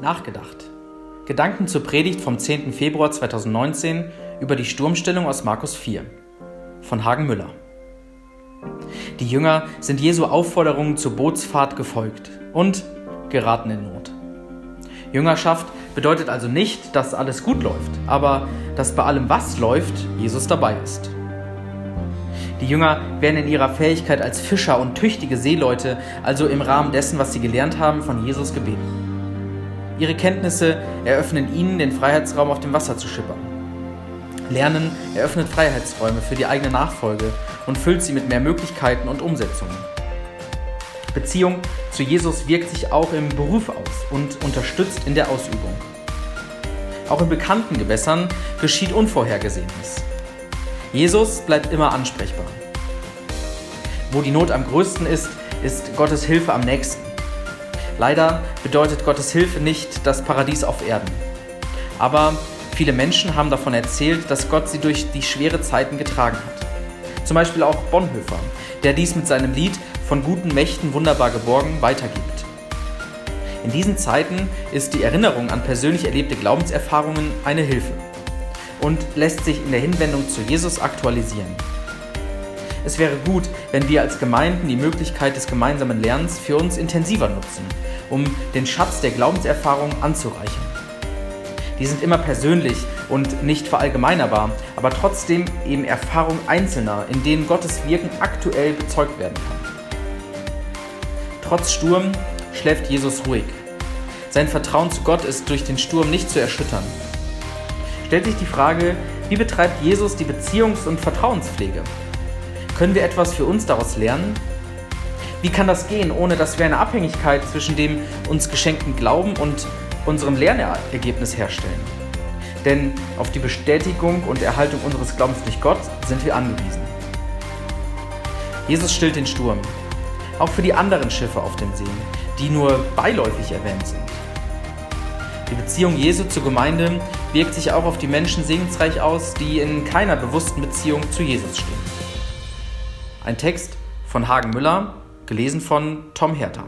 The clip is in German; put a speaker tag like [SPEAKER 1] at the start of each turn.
[SPEAKER 1] Nachgedacht. Gedanken zur Predigt vom 10. Februar 2019 über die Sturmstellung aus Markus 4 von Hagen Müller. Die Jünger sind Jesu Aufforderungen zur Bootsfahrt gefolgt und geraten in Not. Jüngerschaft bedeutet also nicht, dass alles gut läuft, aber dass bei allem, was läuft, Jesus dabei ist. Die Jünger werden in ihrer Fähigkeit als Fischer und tüchtige Seeleute, also im Rahmen dessen, was sie gelernt haben, von Jesus gebeten. Ihre Kenntnisse eröffnen ihnen den Freiheitsraum auf dem Wasser zu schippern. Lernen eröffnet Freiheitsräume für die eigene Nachfolge und füllt sie mit mehr Möglichkeiten und Umsetzungen. Beziehung zu Jesus wirkt sich auch im Beruf aus und unterstützt in der Ausübung. Auch in bekannten Gewässern geschieht Unvorhergesehenes. Jesus bleibt immer ansprechbar. Wo die Not am größten ist, ist Gottes Hilfe am nächsten. Leider bedeutet Gottes Hilfe nicht das Paradies auf Erden. Aber viele Menschen haben davon erzählt, dass Gott sie durch die schwere Zeiten getragen hat. Zum Beispiel auch Bonhoeffer, der dies mit seinem Lied von guten Mächten wunderbar geborgen weitergibt. In diesen Zeiten ist die Erinnerung an persönlich erlebte Glaubenserfahrungen eine Hilfe und lässt sich in der Hinwendung zu Jesus aktualisieren. Es wäre gut, wenn wir als Gemeinden die Möglichkeit des gemeinsamen Lernens für uns intensiver nutzen, um den Schatz der Glaubenserfahrung anzureichern. Die sind immer persönlich und nicht verallgemeinerbar, aber trotzdem eben Erfahrungen Einzelner, in denen Gottes Wirken aktuell bezeugt werden kann. Trotz Sturm schläft Jesus ruhig. Sein Vertrauen zu Gott ist durch den Sturm nicht zu erschüttern. Stellt sich die Frage, wie betreibt Jesus die Beziehungs- und Vertrauenspflege? Können wir etwas für uns daraus lernen? Wie kann das gehen, ohne dass wir eine Abhängigkeit zwischen dem uns geschenkten Glauben und unserem Lernergebnis herstellen? Denn auf die Bestätigung und Erhaltung unseres Glaubens durch Gott sind wir angewiesen. Jesus stillt den Sturm, auch für die anderen Schiffe auf den Seen, die nur beiläufig erwähnt sind. Die Beziehung Jesu zur Gemeinde wirkt sich auch auf die Menschen segensreich aus, die in keiner bewussten Beziehung zu Jesus stehen. Ein Text von Hagen Müller, gelesen von Tom Herter.